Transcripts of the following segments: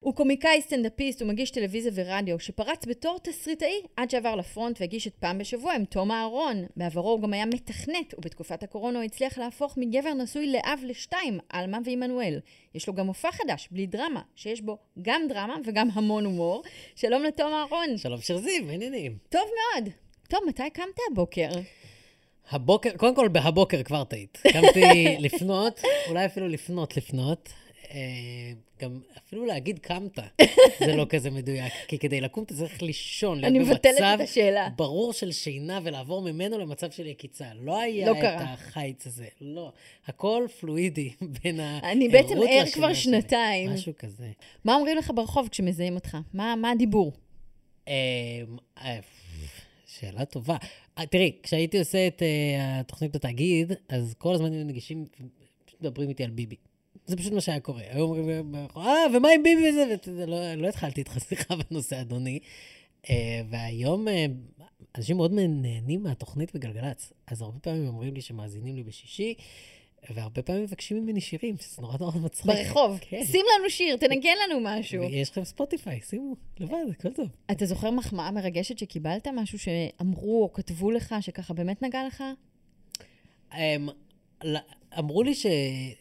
הוא קומיקאי סטנדאפיסט ומגיש טלוויזיה ורדיו, שפרץ בתור תסריטאי עד שעבר לפרונט והגיש את פעם בשבוע עם תום אהרון. בעברו הוא גם היה מתכנת, ובתקופת הקורונה הוא הצליח להפוך מגבר נשוי לאב לשתיים, עלמה ועמנואל. יש לו גם מופע חדש, בלי דרמה, שיש בו גם דרמה וגם המון הומור. שלום לתום אהרון. שלום שיר זיו, עניינים. טוב מאוד. טוב, מתי קמת הבוקר? הבוקר, קודם כל, בהבוקר כבר טעית. קמתי לפנות, אולי אפילו לפנות לפנות. גם אפילו להגיד קמת, זה לא כזה מדויק. כי כדי לקום אתה צריך לישון, אני להיות מבטלת במצב את השאלה. ברור של שינה ולעבור ממנו למצב של יקיצה. לא היה לא את קרה. החיץ הזה, לא. הכל פלואידי בין הערות אני בעצם ער לשינה כבר. שנתיים. משהו כזה. מה אומרים לך ברחוב כשמזהים אותך? מה, מה הדיבור? אמ, אה, שאלה טובה. אה, תראי, כשהייתי עושה את אה, התוכנית בתאגיד, אז כל הזמן היו ניגשים, פשוט מדברים איתי על ביבי. זה פשוט מה שהיה קורה. היו אומרים, אה, ומה עם ביבי וזה? לא, לא התחלתי איתך שיחה בנושא, אדוני. אה, והיום אה, אנשים מאוד נהנים מהתוכנית בגלגלצ. אז הרבה פעמים אומרים לי שמאזינים לי בשישי, והרבה פעמים מבקשים ממני שירים, שזה נורא נורא מצחיק. ברחוב. כן. שים לנו שיר, תנגן לנו משהו. יש לכם ספוטיפיי, שימו, לבד, הכל טוב. אתה זוכר מחמאה מרגשת שקיבלת? משהו שאמרו או כתבו לך, שככה באמת נגע לך? אמ, אמרו לי שאני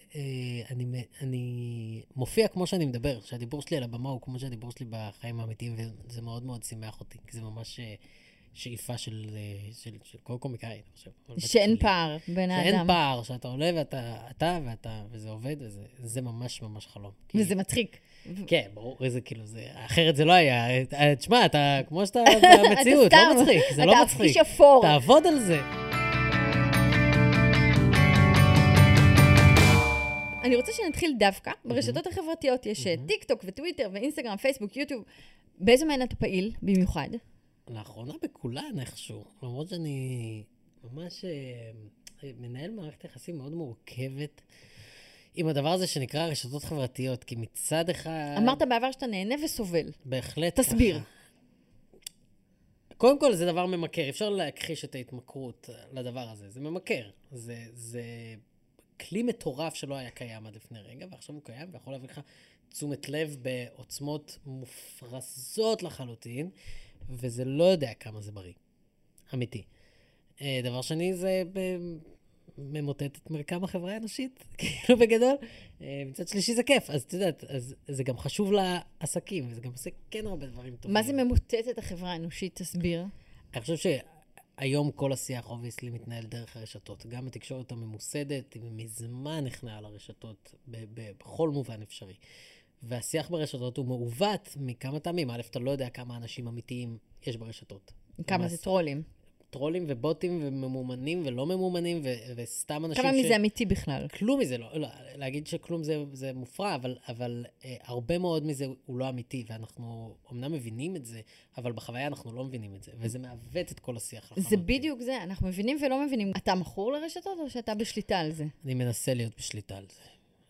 אני מופיע כמו שאני מדבר, שהדיבור שלי על הבמה הוא כמו שהדיבור שלי בחיים האמיתיים, וזה מאוד מאוד שימח אותי, כי זה ממש אה, שאיפה של, אה, של, של כל קומיקאי, אני חושב. שאין שלי. פער בין האדם. שאין פער, שאתה עולה ואתה, אתה ואתה, וזה עובד, וזה זה ממש ממש חלום. כי- וזה מצחיק. כן, ברור, זה כאילו, זה, אחרת זה לא היה. אה, תשמע, אתה, כמו שאתה במציאות, אתה לא מצחיק, זה לא אתה מצחיק. איש אפור. תעבוד על זה. אני רוצה שנתחיל דווקא ברשתות החברתיות. יש אה, טיק טוק וטוויטר ואינסטגרם, פייסבוק, יוטיוב. באיזה מהן אתה פעיל במיוחד? לאחרונה בכולן איכשהו, למרות שאני ממש אה, מנהל מערכת יחסים מאוד מורכבת עם הדבר הזה שנקרא רשתות חברתיות, כי מצד אחד... אמרת בעבר שאתה נהנה וסובל. בהחלט תסביר. ככה. קודם כל, זה דבר ממכר, אפשר להכחיש את ההתמכרות לדבר הזה, זה ממכר. זה, זה כלי מטורף שלא היה קיים עד לפני רגע, ועכשיו הוא קיים ויכול להביא לך תשומת לב בעוצמות מופרזות לחלוטין, וזה לא יודע כמה זה בריא. אמיתי. אה, דבר שני, זה ממוטט את מרקם החברה האנושית, כאילו בגדול. אה, מצד שלישי זה כיף, אז את יודעת, אז זה גם חשוב לעסקים, וזה גם עושה כן הרבה דברים טובים. מה זה ממוטט את החברה האנושית? תסביר. אני חושב שהיום כל השיח obviously מתנהל דרך הרשתות. גם התקשורת הממוסדת, היא מזמן נכנעה לרשתות בכל מובן אפשרי. והשיח ברשתות הוא מעוות מכמה טעמים. א', אתה לא יודע כמה אנשים אמיתיים יש ברשתות. כמה זה טרולים. טרולים ובוטים וממומנים ולא ממומנים, ו- וסתם אנשים כמה מזה אמיתי בכלל? כלום מזה לא, לא להגיד שכלום זה, זה מופרע, אבל, אבל אה, הרבה מאוד מזה הוא לא אמיתי, ואנחנו אמנם מבינים את זה, אבל בחוויה אנחנו לא מבינים את זה, וזה מעוות את כל השיח. זה. בדיוק זה, אנחנו מבינים ולא מבינים. אתה מכור לרשתות או שאתה בשליטה על זה? אני מנסה להיות בשליטה על זה.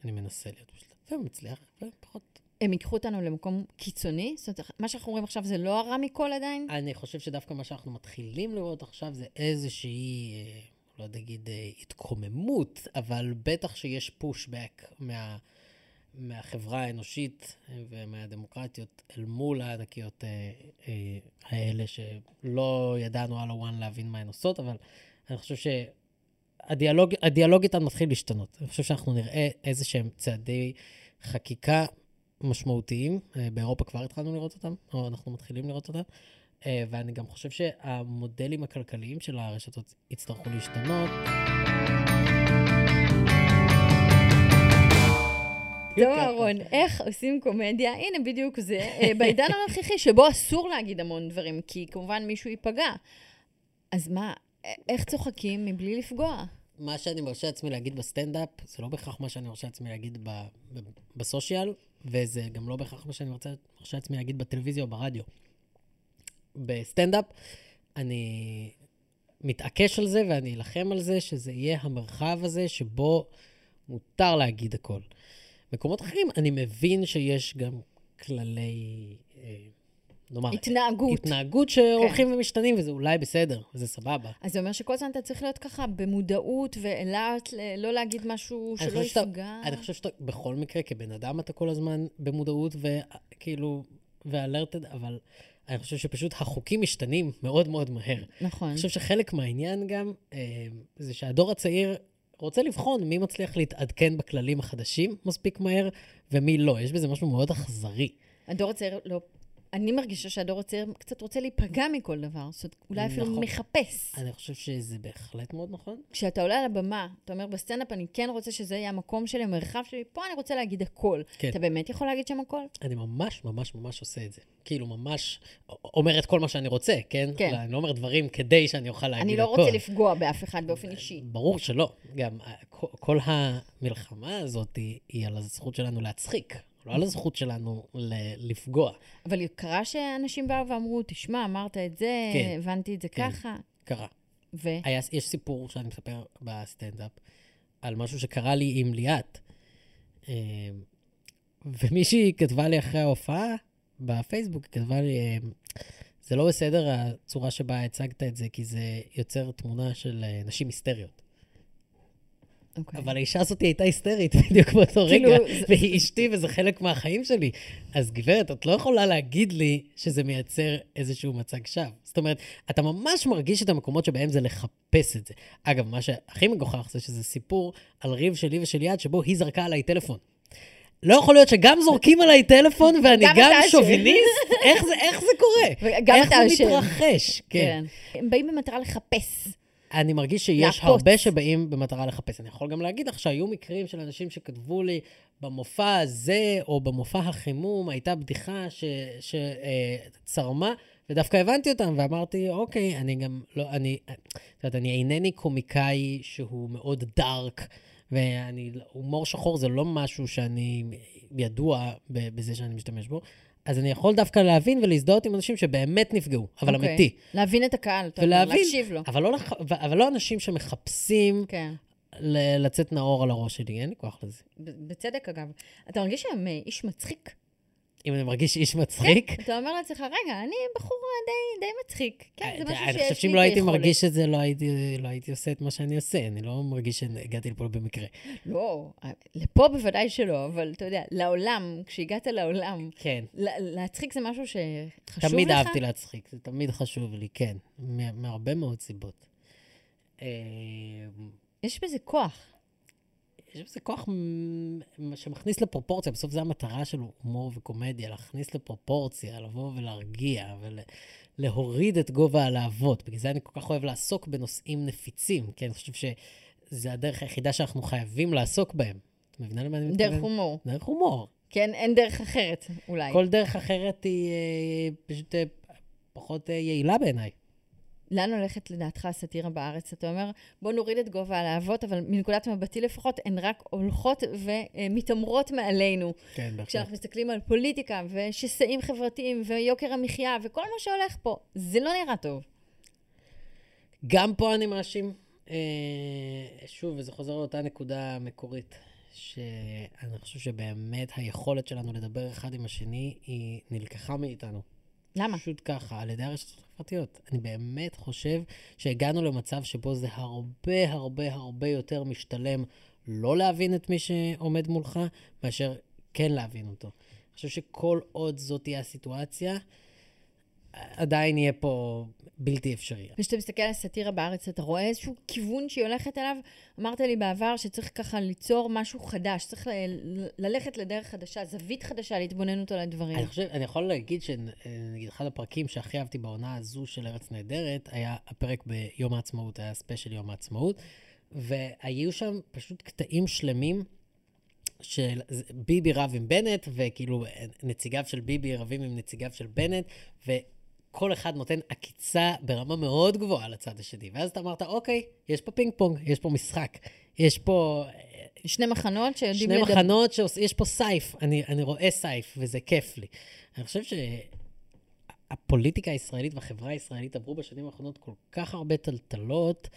אני מנסה להיות בשליטה. ומצליח, ופחות. הם ייקחו אותנו למקום קיצוני? זאת אומרת, מה שאנחנו רואים עכשיו זה לא הרע מכל עדיין? אני חושב שדווקא מה שאנחנו מתחילים לראות עכשיו זה איזושהי, אה, לא אגיד, אה, התקוממות, אבל בטח שיש פושבק מה, מהחברה האנושית אה, ומהדמוקרטיות אל מול הענקיות האלה, שלא ידענו על הוואן להבין מה הן עושות, אבל אני חושב שהדיאלוג הדיאלוג איתן מתחיל להשתנות. אני חושב שאנחנו נראה איזה שהם צעדי חקיקה משמעותיים. אה, באירופה כבר התחלנו לראות אותם, או אנחנו מתחילים לראות אותם. אה, ואני גם חושב שהמודלים הכלכליים של הרשתות יצטרכו להשתנות. טוב, אהרון, איך עושים קומדיה? הנה, בדיוק זה. אה, בעידן הנוכחי, שבו אסור להגיד המון דברים, כי כמובן מישהו ייפגע. אז מה, איך צוחקים מבלי לפגוע? מה שאני מרשה לעצמי להגיד בסטנדאפ, זה לא בהכרח מה שאני מרשה לעצמי להגיד ב, ב, ב social, וזה גם לא בהכרח מה שאני מרשה, לעצמי להגיד בטלוויזיה או ברדיו. בסטנדאפ, אני מתעקש על זה ואני אלחם על זה, שזה יהיה המרחב הזה שבו מותר להגיד הכל. מקומות אחרים, אני מבין שיש גם כללי, אה, נאמר, התנהגות. התנהגות שהולכים ומשתנים, וזה אולי בסדר, וזה סבבה. אז זה אומר שכל הזמן אתה צריך להיות ככה במודעות ל- לא להגיד משהו שלא יפגע. אני חושב שאתה, בכל מקרה, כבן אדם, אתה כל הזמן במודעות וכאילו, ואלרטד, אבל אני חושב שפשוט החוקים משתנים מאוד מאוד מהר. נכון. אני חושב שחלק מהעניין גם, אה, זה שהדור הצעיר רוצה לבחון מי מצליח להתעדכן בכללים החדשים מספיק מהר, ומי לא. יש בזה משהו מאוד אכזרי. הדור הצעיר לא... אני מרגישה שהדור הצעיר קצת רוצה להיפגע מכל דבר. זאת אומרת, אולי אפילו נכון. מחפש. אני חושב שזה בהחלט מאוד נכון. כשאתה עולה על הבמה, אתה אומר בסטנדאפ, אני כן רוצה שזה יהיה המקום שלי, המרחב שלי, פה אני רוצה להגיד הכל. כן. אתה באמת יכול להגיד שם הכל? אני ממש ממש ממש עושה את זה. כאילו, ממש אומר את כל מה שאני רוצה, כן? כן. אני לא אומר דברים כדי שאני אוכל להגיד אני הכל. לא רוצה לפגוע באף אחד באופן אישי. ברור שלא. גם אה, כל- המלחמה הזאת היא, היא על הזכות שלנו להצחיק, לא על הזכות שלנו ל- לפגוע. אבל קרה שאנשים באו ואמרו, תשמע, אמרת את זה, כן. הבנתי את זה כן. ככה, קרה. ו... היה, יש סיפור שאני מספר בסטנדאפ על משהו שקרה לי עם ליאת. אה, ומישהי כתבה לי אחרי ההופעה בפייסבוק, היא כתבה לי, אה, זה לא בסדר הצורה שבה הצגת את זה, כי זה יוצר תמונה של אה, נשים היסטריות. אוקיי. אבל האישה הזאת הייתה היסטרית בדיוק באותו כאילו, רגע, והיא אשתי וזה חלק מהחיים שלי. אז גברת, את לא יכולה להגיד לי שזה מייצר איזשהו מצג שווא. זאת אומרת, אתה ממש מרגיש את המקומות שבהם זה לחפש את זה. אגב, מה שהכי מגוחך זה שזה סיפור על ריב שלי ושל יד, שבו היא זרקה עליי טלפון. לא יכול להיות שגם זורקים עליי טלפון ואני גם גם. שוביניסט? איך זה, איך זה קורה? איך זה. מתרחש? כן. כן. הם באים במטרה לחפש. אני מרגיש שיש לעקוץ. הרבה שבאים במטרה לחפץ. אני יכול גם להגיד לך שהיו מקרים של אנשים שכתבו לי, במופע הזה או במופע החימום הייתה בדיחה שצרמה, ודווקא הבנתי אותם ואמרתי, אוקיי, אני גם לא, אני, את יודעת, אני אינני קומיקאי שהוא מאוד דארק, ואני, הומור שחור זה לא משהו שאני ידוע בזה שאני משתמש בו. אז אני יכול דווקא להבין ולהזדהות עם אנשים שבאמת נפגעו, אבל אוקיי. אמיתי. להבין את הקהל, אתה אומר, ולהבין, להקשיב לו. אבל לא, לח... אבל לא אנשים שמחפשים כן. ל- לצאת נאור על הראש שלי, אין לי כוח לזה. בצדק, אגב. אתה מרגיש שהם אה, איש מצחיק? אם אני מרגיש איש מצחיק, אתה אומר לעצמך, רגע, אני בחור די, די מצחיק. כן, זה משהו אה, אני שיש לי חושב שאם לא הייתי. מרגיש את זה, לא הייתי, לא הייתי עושה את מה שאני עושה. אני לא מרגיש שהגעתי לפה במקרה. לא, לפה בוודאי שלא, אבל אתה יודע, לעולם, כשהגעת לעולם, כן. לה- להצחיק זה משהו שחשוב לך? תמיד אהבתי להצחיק, זה תמיד חשוב לי, כן. מה- מהרבה מאוד סיבות. אה, יש בזה כוח. יש בזה כוח שמכניס לפרופורציה, בסוף זו המטרה של הומור וקומדיה, להכניס לפרופורציה, לבוא ולהרגיע ולהוריד את גובה הלהבות. בגלל זה אני כל כך אוהב לעסוק בנושאים נפיצים, כי אני חושב שזה הדרך היחידה שאנחנו חייבים לעסוק בהם. את מבינה למה אני מתכוון? דרך הומור. דרך הומור. כן, אין דרך אחרת, אולי. כל דרך אחרת היא אה, פשוט אה, פחות אה, יעילה בעיניי. לאן הולכת לדעתך הסאטירה בארץ? אתה אומר, בוא נוריד את גובה הלהבות, אבל מנקודת מבטי לפחות, הן רק הולכות ומתעמרות מעלינו. כן, בהחלט. כשאנחנו מסתכלים על פוליטיקה ושסעים חברתיים ויוקר המחיה וכל מה שהולך פה, זה לא נראה טוב. גם פה אני מאשים. אה, שוב, וזה חוזר לאותה נקודה המקורית, שאני חושב שבאמת היכולת שלנו לדבר אחד עם השני, היא נלקחה מאיתנו. למה? פשוט ככה, על ידי הרשתות החברתיות. אני באמת חושב שהגענו למצב שבו זה הרבה הרבה הרבה יותר משתלם לא להבין את מי שעומד מולך, מאשר כן להבין אותו. אני חושב שכל עוד זאת תהיה הסיטואציה, עדיין יהיה פה בלתי אפשרי. וכשאתה מסתכל על סאטירה בארץ, אתה רואה איזשהו כיוון שהיא הולכת אליו? אמרת לי בעבר שצריך ככה ליצור משהו חדש, צריך ל- ללכת לדרך חדשה, זווית חדשה להתבוננות על הדברים. אני חושב, אני יכול להגיד שנגיד אחד הפרקים שהכי אהבתי בעונה הזו של ארץ נהדרת, היה הפרק ביום העצמאות, היה ספיישל יום העצמאות, והיו שם פשוט קטעים שלמים של ביבי רב עם בנט, וכאילו נציגיו של ביבי רבים עם נציגיו של בנט, וכל אחד נותן עקיצה ברמה מאוד גבוהה לצד השני. ואז אתה אמרת, אוקיי, יש פה פינג פונג, יש פה משחק, יש פה שני מחנות שיודעים שני לדבר. מחנות שיש פה סיף, אני, אני רואה סיף, וזה כיף לי. אני חושב הפוליטיקה הישראלית והחברה הישראלית עברו בשנים האחרונות כל כך הרבה טלטלות.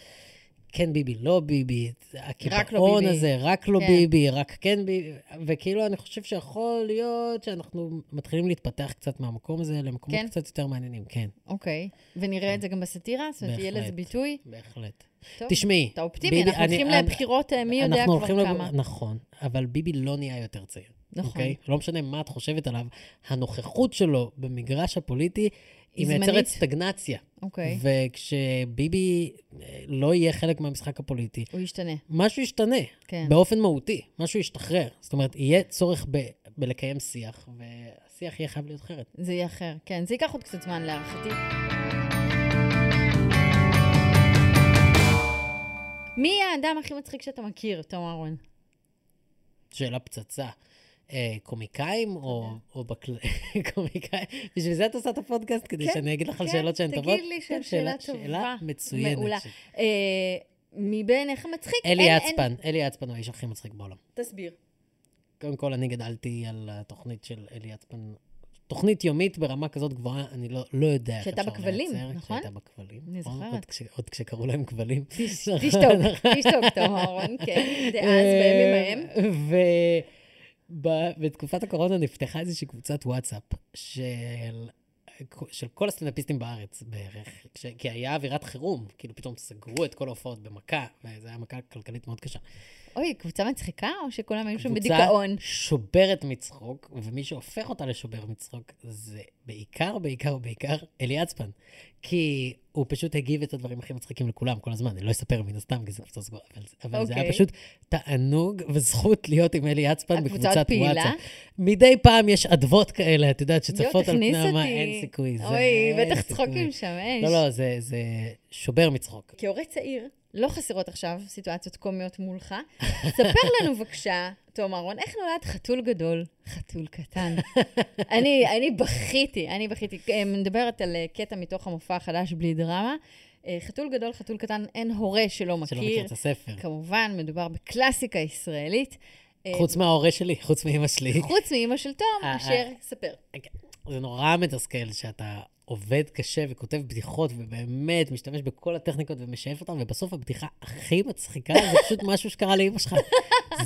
כן ביבי, לא ביבי, הקיפאון ביבי. הזה, רק לא כן. ביבי, רק כן ביבי, וכאילו אני חושב שיכול להיות שאנחנו מתחילים להתפתח קצת מהמקום הזה למקומות כן? קצת יותר מעניינים, כן, אוקיי. ונראה את זה גם בסאטירה? זאת אומרת, יהיה לזה. ביטוי? בהחלט. טוב. תשמעי, אתה אופטימי, ביבי- אנחנו אני- הולכים אני- לבחירות, אה, מי יודע כבר הולכים לב- כמה. נכון, אבל ביבי לא נהיה יותר צעיר. נכון. אוקיי? לא משנה מה את חושבת עליו, הנוכחות שלו במגרש הפוליטי, היא זמנית. מייצרת סטגנציה. אוקיי. וכשביבי אה, לא יהיה חלק מהמשחק הפוליטי, הוא ישתנה. משהו ישתנה, כן. באופן מהותי, משהו ישתחרר. זאת אומרת, יהיה צורך ב- בלקיים שיח, והשיח יהיה חייב להיות אחרת. זה יהיה אחר. כן, זה ייקח עוד קצת זמן להערכתי. מי האדם הכי מצחיק שאתה מכיר, תום אהרון? שאלה פצצה. אה, קומיקאים או, או בקל... קומיקאים? בשביל זה את עושה את הפודקאסט? כדי כן, שאני אגיד לך על כן, שאלות שהן תגיד טובות? לי כן, שאלה טובה. שאלה מצוינת. מעולה. ש- אה, מבין איך מצחיק? אלי יצפן, אלי יצפן הוא האיש הכי מצחיק בעולם. תסביר. קודם כל, אני גדלתי על התוכנית של אלי יצפן. תוכנית יומית ברמה כזאת גבוהה, אני לא, לא יודע איך אפשר בכבלים, לייצר. נכון? שהייתה בכבלים. אני נכון? זוכרת. עוד, כש, עוד כשקראו להם כבלים. תשתוק, תשתוק, תום אהרון, כן. דאז, בימים ההם. ובתקופת הקורונה נפתחה איזושהי קבוצת וואטסאפ של, של כל הסטנדאפיסטים בארץ בערך, כש, כי היה אווירת חירום, כאילו פתאום סגרו את כל ההופעות במכה, וזו הייתה מכה כלכלית מאוד קשה. אוי, קבוצה מצחיקה, או שכולם היו שם קבוצה בדיכאון? שוברת מצחוק, ומי שהופך אותה לשובר מצחוק זה בעיקר, בעיקר, בעיקר אלי יצפן. כי הוא פשוט הגיב את הדברים הכי מצחיקים לכולם כל הזמן. אני לא אספר מן הסתם, כי זה קבוצה סגורה, אבל, אבל זה היה אוקיי. פשוט תענוג וזכות להיות עם אלי הקבוצה בקבוצת עוד פעילה? וואטסאפ. מדי פעם יש אדוות כאלה, את יודעת, שצפות על פני המה. אין סיכוי. אוי, בטח. צחוקים שם, אש. לא, לא, זה, זה שובר מצחוק. כהורה צעיר, לא חסרות עכשיו סיטואציות קומיות מולך. ספר לנו בבקשה, תום אהרון, איך נולד חתול גדול, חתול קטן? אני, אני בכיתי, אני בכיתי. אה, מדברת על אה, קטע מתוך המופע החדש בלי דרמה. אה, חתול גדול, חתול קטן, אין הורה שלא מכיר. שלא מכיר את הספר. כמובן, מדובר בקלאסיקה ישראלית. חוץ מההורה שלי, חוץ מאמא שלי. חוץ מאימא של תום, אשר. ספר. זה נורא מתסכל שאתה עובד קשה וכותב בדיחות ובאמת משתמש בכל הטכניקות ומשאף אותן, ובסוף הבדיחה הכי מצחיקה זה פשוט משהו שקרה לאמא שלך.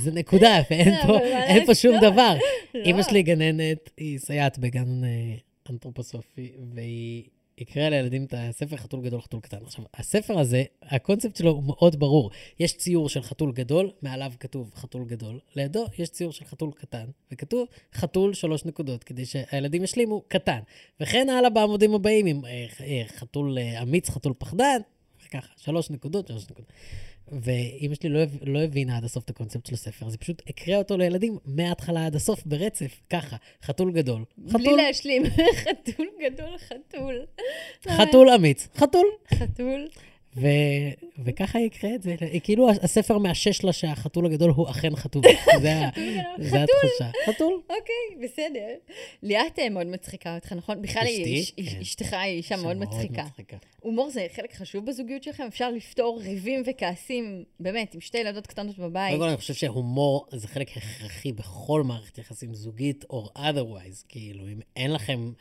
זה נקודה, ואין לא, פה, אין פה שום לעשות? דבר. לא. אמא שלי גננת, היא סייעת בגן אה, אנתרופוסופי, והיא הקריאה לילדים את הספר חתול גדול, חתול קטן. עכשיו, הספר הזה, הקונספט שלו הוא מאוד ברור. יש ציור של חתול גדול, מעליו כתוב חתול גדול, לידו יש ציור של חתול קטן, וכתוב חתול שלוש נקודות, כדי שהילדים ישלימו קטן. וכן הלאה בעמודים הבאים, עם אה, אה, חתול אה, אמיץ, חתול פחדן, וככה, שלוש נקודות, שלוש נקודות. ואימא שלי לא, לא הבינה עד הסוף את הקונספט של הספר, אז היא פשוט הקריאה אותו לילדים מההתחלה עד הסוף, ברצף, ככה, חתול גדול. בלי חתול, להשלים, חתול גדול, חתול. חתול אמיץ, חתול. חתול. ו... וככה הקריאה את זה, כאילו הספר מאשש לה שהחתול הגדול הוא אכן חתול. זה. זה התחושה. חתול. אוקיי, בסדר. ליאת אה, מאוד מצחיקה אותך, נכון? בכלל, היא- כן. אשתך היא אישה מאוד. מצחיקה. הומור זה חלק חשוב בזוגיות שלכם? אפשר לפתור ריבים וכעסים, באמת, עם שתי ילדות קטנות בבית. קודם כל, אני חושב שהומור זה חלק הכרחי בכל מערכת יחסים זוגית or otherwise. כאילו, אם אין לכם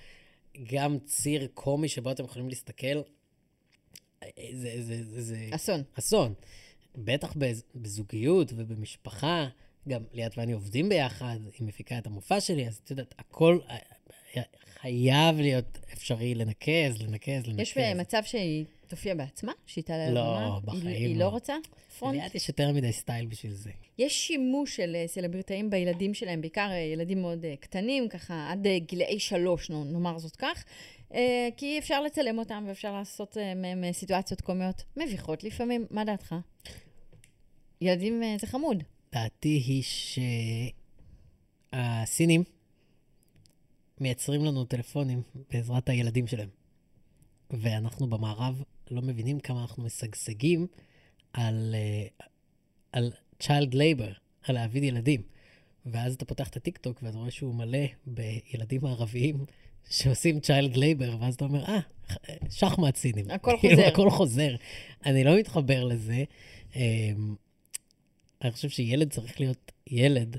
גם ציר קומי שבו אתם יכולים להסתכל, זה, זה, זה, זה אסון. אסון. בטח בז- בזוגיות ובמשפחה, גם ליאת ואני עובדים ביחד, היא מפיקה את המופע שלי, אז את יודעת, הכל אה, חייב להיות אפשרי לנקז, לנקז, לנקז. יש מצב שהיא תופיע בעצמה? שהיא תעלה לא, לבמה? בחיים היא- היא לא. לא רוצה? פרונט? ליאת יש יותר מדי סטייל בשביל זה. יש שימוש של אה, סלבריטאים בילדים שלהם, בעיקר אה, ילדים מאוד אה, קטנים, ככה עד אה, גילאי שלוש, נאמר זאת כך, אה, כי אפשר לצלם אותם ואפשר לעשות אה, מהם אה, סיטואציות קומיות מביכות לפעמים. מה דעתך? ילדים אה, זה חמוד. דעתי היא שהסינים מייצרים לנו טלפונים בעזרת הילדים שלהם. ואנחנו במערב לא מבינים כמה אנחנו משגשגים על, אה, על child labor, על להעביד ילדים. ואז אתה פותח את הטיקטוק ואתה רואה שהוא מלא בילדים ערביים שעושים child labor, ואז אתה אומר, אה, שחמט סינים. הכל כאילו, חוזר. הכל חוזר. אני לא מתחבר לזה. אמ, אני חושב שילד צריך להיות ילד,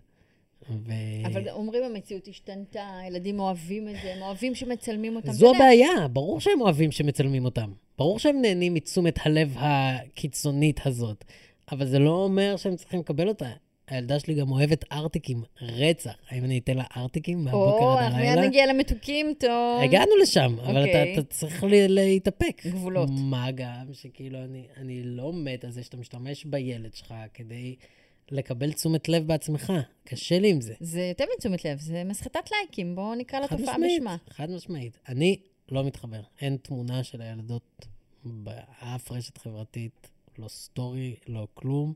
ו... אבל אומרים המציאות השתנתה, הילדים אוהבים את זה, הם אוהבים שמצלמים אותם. זו הבעיה, ברור שהם אוהבים שמצלמים אותם. ברור שהם נהנים מתשומת הלב הקיצונית הזאת. אבל זה לא אומר שהם צריכים לקבל אותה. הילדה שלי גם אוהבת ארטיקים, רצח. האם אני אתן לה ארטיקים מהבוקר או, עד אנחנו הלילה? מיד נגיע למתוקים, טוב. הגענו לשם, אבל אוקיי. אתה, אתה צריך להתאפק. גבולות. מה גם שכאילו, אני, אני לא מת על זה שאתה משתמש בילד שלך כדי לקבל תשומת לב בעצמך. קשה לי עם זה. זה יותר מתשומת לב, זה מסחטת לייקים, בואו נקרא לתופעה בשמה. חד משמעית. אני לא מתחבר. אין תמונה של הילדות באף רשת חברתית, לא סטורי, לא כלום.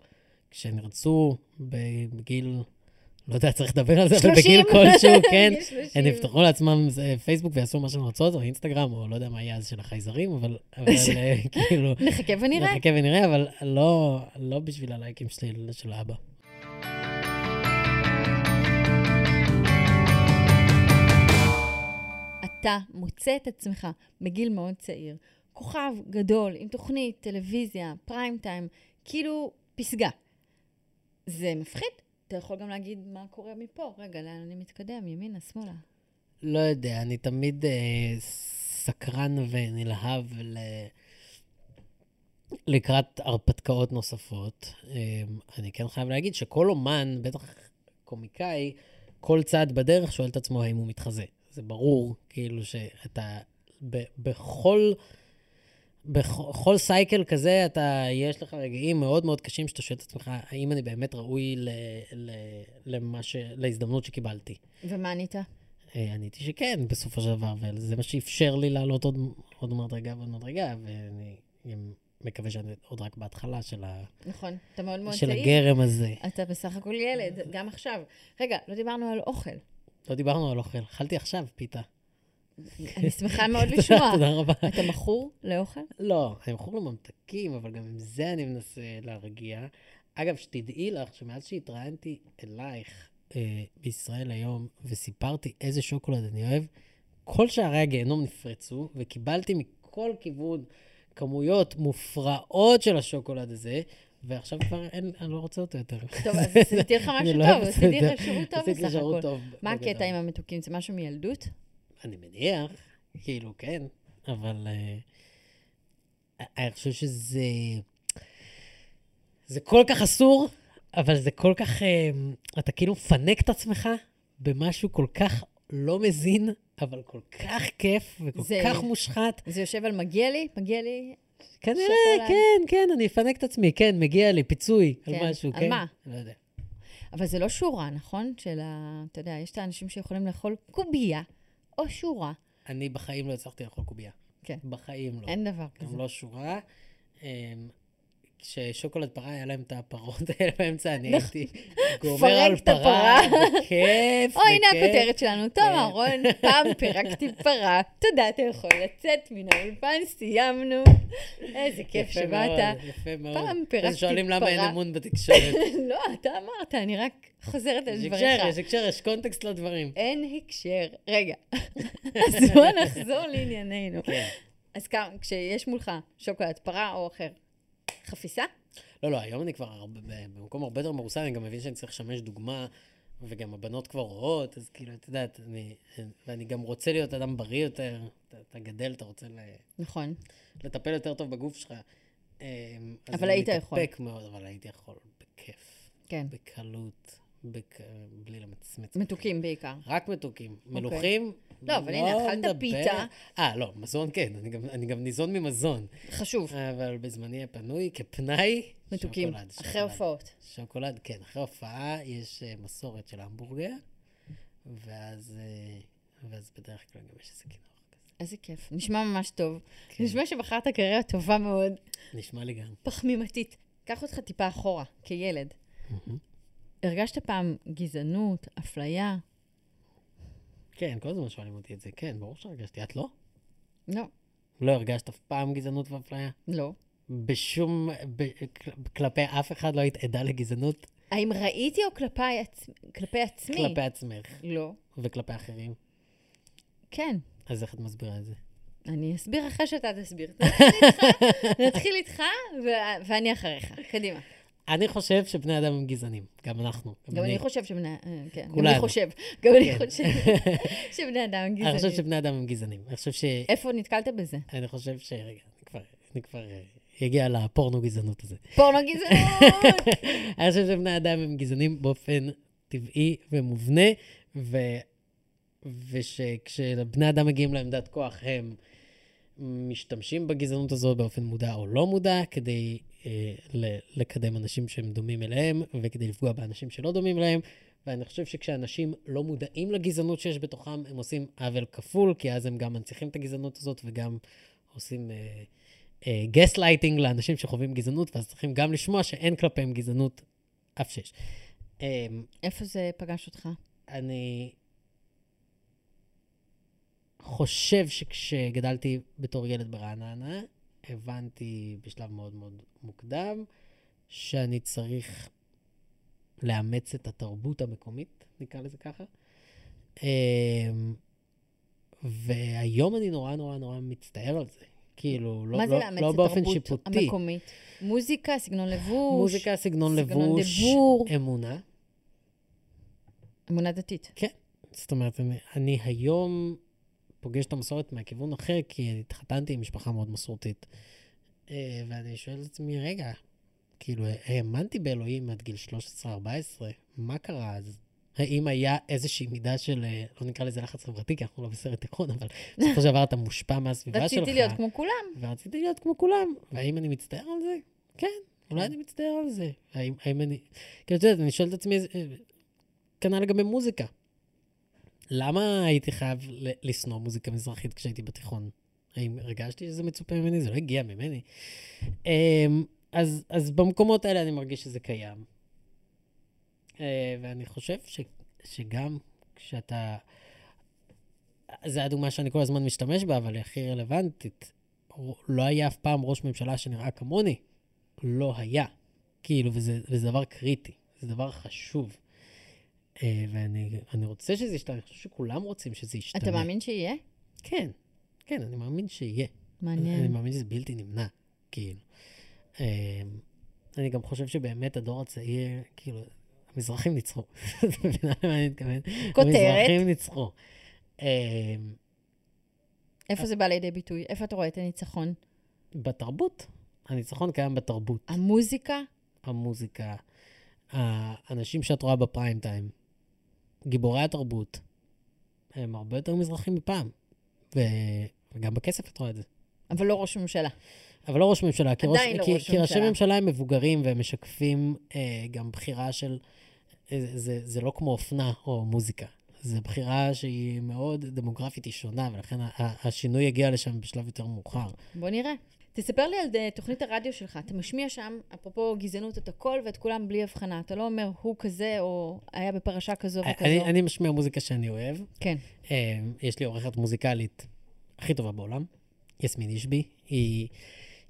כשהן ירצו בגיל, לא יודע, צריך לדבר על זה, אבל בגיל 30. כלשהו, כן, 30. הן יפתחו לעצמם אה, פייסבוק ויעשו מה שהן רוצות, או אינסטגרם, או לא יודע מה יהיה אז של החייזרים, אבל אבל, אה, כאילו, נחכה ונראה. נחכה ונראה, אבל לא, לא בשביל הלייקים שלי, של אבא. אתה מוצא את עצמך בגיל מאוד צעיר, כוכב גדול, עם תוכנית, טלוויזיה, פריים טיים, כאילו פסגה. זה מפחיד. אתה יכול גם להגיד מה קורה מפה. רגע, לאן אני מתקדם? ימינה, שמאלה. לא יודע, אני תמיד אה, סקרן ונלהב ל... לקראת הרפתקאות נוספות. אה, אני כן חייב להגיד שכל אומן, בטח קומיקאי, כל צעד בדרך שואל את עצמו האם הוא מתחזה. זה ברור, כאילו שאתה ב, בכל... בכל סייקל כזה, אתה, יש לך רגעים מאוד מאוד קשים שאתה שואל את עצמך, האם אני באמת ראוי ל, ל, למה ש, להזדמנות שקיבלתי. ומה ענית? אה, עניתי שכן, בסופו של דבר, וזה מה שאפשר לי לעלות עוד, עוד מדרגה ועוד מדרגה, ואני מקווה שאני עוד רק בהתחלה של, ה, נכון, אתה מאוד מאוד של צעיר. הגרם הזה. אתה בסך הכל ילד, גם עכשיו. רגע, לא דיברנו על אוכל. לא דיברנו על אוכל, אכלתי עכשיו פיתה. אני שמחה מאוד לשמוע. תודה רבה. אתה מכור לאוכל? לא, אני מכור לממתקים, אבל גם עם זה אני מנסה להרגיע. אגב, שתדעי לך שמאז שהתראיינתי אלייך אה, בישראל היום, וסיפרתי איזה שוקולד אני אוהב, כל שערי הגיהנום נפרצו, וקיבלתי מכל כיוון כמויות מופרעות של השוקולד הזה, ועכשיו כבר אין, אני לא רוצה אותו יותר. טוב, אז עשיתי לך משהו לא טוב, עשיתי. לך שירות טוב בסך הכל. מה. הקטע עם המתוקים? זה משהו מילדות? אני מניח, כאילו, כן, אבל אה, אני חושב שזה... זה כל כך אסור, אבל זה כל כך... אה, אתה כאילו מפנק את עצמך במשהו כל כך לא מזין, אבל כל כך כיף וכל זה- כך מושחת. זה יושב על מגיע לי? מגיע לי? כנראה. כן, כן, אני אפנק את עצמי, כן, מגיע לי פיצוי כן. על משהו, על כן? מה? לא יודע. אבל זה לא שורה, נכון? של ה... אתה יודע, יש את האנשים שיכולים לאכול קובייה או שורה. אני בחיים לא הצלחתי לאכול קובייה. כן. בחיים לא. אין דבר כזה. גם לא שורה. כששוקולד פרה היה להם את הפרות האלה באמצע, אני הייתי גומר על נכון. פרה, הפרה. בכיף, או, הנה בכיף. הכותרת שלנו. טוב, כן. אהרון, פעם פירקתי פרה. תודה, אתה יכול לצאת מן האולפן, סיימנו. איזה כיף שבאת. יפה מאוד. פעם אז פירקתי שואלים למה אין פרה. אמון בתקשורת. לא, אתה אמרת, אני רק חוזרת על יש דבריך. הקשר, יש הקשר, יש קונטקסט לדברים. אין הקשר. רגע, אז בוא נחזור לענייננו. כן. אז כשיש מולך שוקולד פרה או אחר, חפיסה? לא, לא, היום אני כבר הרבה- במקום הרבה יותר מרוסן, אני גם מבין שאני צריך לשמש דוגמה, וגם הבנות כבר רואות, אז כאילו, את יודעת, אני, ואני גם רוצה להיות אדם בריא יותר. אתה, אתה גדל, אתה רוצה ל, נכון. לטפל יותר טוב בגוף שלך. אז אבל אני היית יכול. מתאפק מאוד, אבל הייתי יכול בכיף, כן. בקלות, בק... בלי למצמץ. מתוקים בעיקר. רק מתוקים. מלוכים, לא, אבל הנה, אכלת. פיתה. אה, לא, מזון כן, אני גם, אני גם ניזון ממזון. חשוב. אבל בזמני הפנוי, כפנאי, מתוקים. שוקולד. אחרי שוקולד. הופעות. שוקולד, כן. אחרי הופעה יש אה, מסורת של המבורגר, ואז, אה, ואז בדרך כלל גם יש איזה כזה. איזה כיף. נשמע ממש טוב. כן. נשמע שבחרת קריירה טובה מאוד, נשמע לי גם. פחמימתית. קח אותך טיפה אחורה, כילד. הרגשת פעם גזענות, אפליה? כן, כל הזמן שואלים אותי את זה. כן, ברור שהרגשתי. את לא? לא. לא הרגשת אף פעם גזענות ואפליה? לא. בשום... ב, כל- כלפי אף אחד לא היית עדה לגזענות? האם ראיתי או כלפי, עצ... כלפי עצמי? כלפי עצמך לא. וכלפי אחרים. כן. אז איך את מסבירה את זה? אני אסביר אחרי שאתה תסביר. נתחיל איתך, נתחיל איתך ו... ואני אחריך. קדימה. אני חושב שבני אדם הם גזענים, גם אנחנו. גם אני חושב שבני... אה, כן, גם. אני חושב. גם אני כן. חושב שבני אדם הם אני חושב גזענים. שבני אדם הם גזענים. אני חושב ש... איפה נתקלת בזה? אני חושב ש... רגע, אני כבר... אני כבר אה, אגיע לפורנו גזענות הזה. פורנו גזענות! אני חושב שבני אדם הם גזענים באופן טבעי ומובנה, ו... ושכשבני אדם מגיעים לעמדת כוח, הם משתמשים בגזענות הזאת באופן מודע או לא מודע, כדי אה, לקדם אנשים שהם דומים אליהם, וכדי לפגוע באנשים שלא דומים אליהם. ואני חושב שכשאנשים לא מודעים לגזענות שיש בתוכם, הם עושים עוול כפול, כי אז הם גם מנציחים את הגזענות הזאת וגם עושים gas uh, lighting לאנשים שחווים גזענות, ואז צריכים גם לשמוע שאין כלפיהם גזענות אף שיש. Um, איפה זה פגש אותך? אני חושב שכשגדלתי בתור ילד ברעננה, הבנתי בשלב מאוד מאוד מוקדם שאני צריך לאמץ את התרבות המקומית, נקרא לזה ככה. אמ, והיום אני נורא נורא נורא מצטער על זה. כאילו, לא, מה זה לא, לאמץ לא את באופן התרבות שיפוטי. המקומית? מוזיקה, סגנון לבוש? מוזיקה, סגנון סגנון לבוש, דיבור. אמונה. אמונה דתית. זאת אומרת, אני, אני היום פוגש את המסורת מהכיוון אחר, כי התחתנתי עם משפחה מאוד מסורתית. אה, ואני שואל את עצמי, רגע, כאילו, האמנתי באלוהים עד גיל 13-14, מה קרה אז? האם היה איזושהי מידה של, אה, לא נקרא לזה לחץ חברתי, כי אנחנו לא בסרט תיכון, אבל בסופו של דבר אתה מושפע מהסביבה שלך. רציתי להיות כמו כולם. ורציתי להיות כמו כולם. והאם אני מצטער על זה? כן, אולי אני מצטער על זה. האם, האם אני... כאילו, את יודעת, אני שואל את עצמי, אה, כנ"ל לגבי מוזיקה. למה הייתי חייב לשנוא מוזיקה מזרחית כשהייתי בתיכון? האם הרגשתי שזה מצופה ממני? זה לא הגיע ממני. אמ, אז, אז במקומות האלה אני מרגיש שזה קיים. אה, ואני חושב ש, שגם כשאתה... זו הדוגמה שאני כל הזמן משתמש בה, אבל היא הכי רלוונטית. לא היה אף פעם ראש ממשלה שנראה כמוני. לא היה. כאילו, וזה, וזה דבר קריטי, זה דבר חשוב. אה, ואני אני רוצה שזה ישתנה, אני חושב שכולם רוצים שזה ישתנה. אתה מאמין שיהיה? כן, כן, אני מאמין שיהיה. אני מעניין. מאמין שזה בלתי נמנע, כאילו. אה, אני גם חושב שבאמת הדור הצעיר, כאילו, המזרחים ניצחו. את מבינה למה אני מתכוון? כותרת. המזרחים ניצחו. אה, איפה זה בא לידי ביטוי? איפה אתה רואה את הניצחון? בתרבות. הניצחון קיים בתרבות. המוזיקה? המוזיקה, האנשים שאת רואה בפריים טיים, גיבורי התרבות, הם הרבה יותר מזרחים מפעם. ו... וגם בכסף את רואה את זה. אבל לא ראש ממשלה. אבל לא ראש ממשלה, כי, ראש, עדיין לא כי, ראש כי ראשי ממשלה. ממשלה הם מבוגרים והם משקפים אה, גם בחירה של... אה, זה, זה לא כמו אופנה או מוזיקה. זו בחירה שהיא מאוד דמוגרפית, היא שונה, ולכן השינוי יגיע לשם בשלב יותר מאוחר. בוא נראה. תספר לי על אה, תוכנית הרדיו שלך. אתה משמיע שם, אפרופו גזענות, את הכל ואת כולם בלי הבחנה. אתה לא אומר הוא כזה, או היה בפרשה כזו וכזו. אני, אני משמיע מוזיקה שאני אוהב. כן. אה, יש לי עורכת מוזיקלית הכי טובה בעולם, יסמין אישבי. היא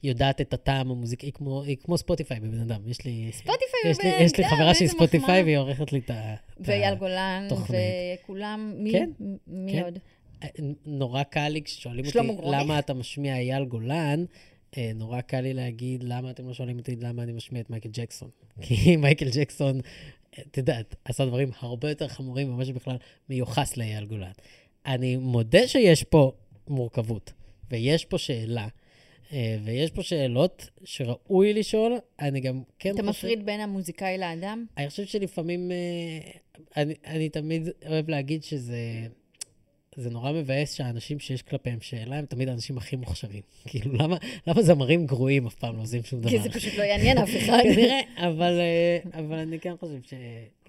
יודעת את הטעם המוזיקה, היא כמו, היא כמו ספוטיפיי בבן אדם. יש לי... ספוטיפיי בבן יש לי אדם, חברה שהיא ספוטיפיי. והיא עורכת לי את ה... את ה- ואייל גולן. וכולם, מי? כן, מי כן. עוד? נורא קל לי כששואלים אותי גרוניך? למה אתה משמיע אייל גולן, אה, נורא קל לי להגיד למה אתם לא שואלים אותי למה אני משמיע את מייקל ג'קסון. כי מייקל ג'קסון, אה, את יודעת, עשה דברים הרבה יותר חמורים ממה שבכלל מיוחס לאייל גולן. אני מודה שיש פה מורכבות, ויש פה שאלה, אה, ויש פה שאלות שראוי לשאול, אני גם כן אתה חושב... מפריד בין המוזיקאי לאדם? אני חושב שלפעמים, אה, אני, אני תמיד אוהב להגיד שזה זה נורא מבאס שהאנשים שיש כלפיהם שאלה הם תמיד האנשים הכי מוכשרים. כאילו, למה, למה זמרים גרועים אף פעם לא עושים שום דבר? כי זה פשוט לא יעניין אף אחד. כנראה, אבל, אה, אבל אני כן חושב ש...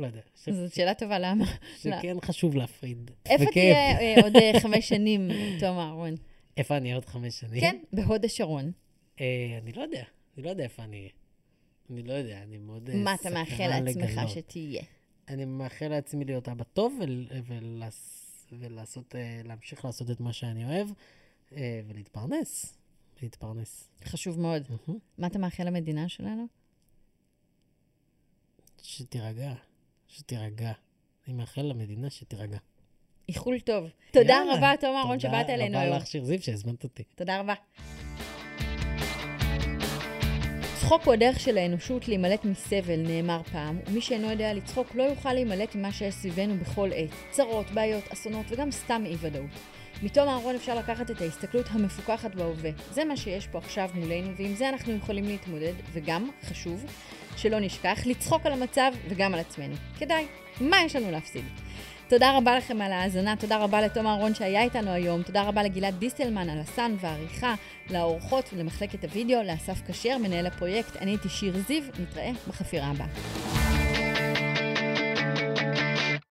לא יודע, ש- זאת שאלה טובה, למה? שכן חשוב להפריד. איפה. תהיה אה, עוד אה, חמש שנים, תום אהרון? איפה אני עוד חמש שנים? כן, בהוד השרון. אני לא יודע, אני לא יודע איפה אני אהיה. אני לא יודע, אני מאוד מה אתה מאחל לעצמך. שתהיה? אני מאחל לעצמי להיות אבא טוב ול, ולעס, ולעשות, אה, להמשיך לעשות את מה שאני אוהב אה, ולהתפרנס. להתפרנס. חשוב מאוד. מה אתה מאחל למדינה שלנו? שתירגע, שתירגע. אני מאחל למדינה שתירגע. איחול טוב. תודה יאללה. רבה, תום אהרון, שבאת אלינו תודה. רבה לך, שיר זיו, שהזמנת אותי. תודה רבה. צחוק הוא הדרך של האנושות להימלט מסבל, נאמר פעם, ומי שאינו יודע לצחוק לא יוכל להימלט ממה שיש סביבנו בכל עת. צרות, בעיות, אסונות וגם סתם אי ודאות. מתום אהרון אפשר לקחת את ההסתכלות המפוקחת בהווה. זה מה שיש פה עכשיו מולנו, ועם זה אנחנו יכולים להתמודד, וגם, חשוב, שלא נשכח, לצחוק על המצב וגם על עצמנו. כדאי. מה יש לנו להפסיד? תודה רבה לכם על ההאזנה, תודה רבה לתום אהרון שהיה איתנו היום, תודה רבה לגלעד דיסטלמן על הסאן והעריכה, לאורחות ולמחלקת הוידאו, לאסף כשר, מנהל הפרויקט, אני הייתי שיר זיו, נתראה בחפירה הבאה.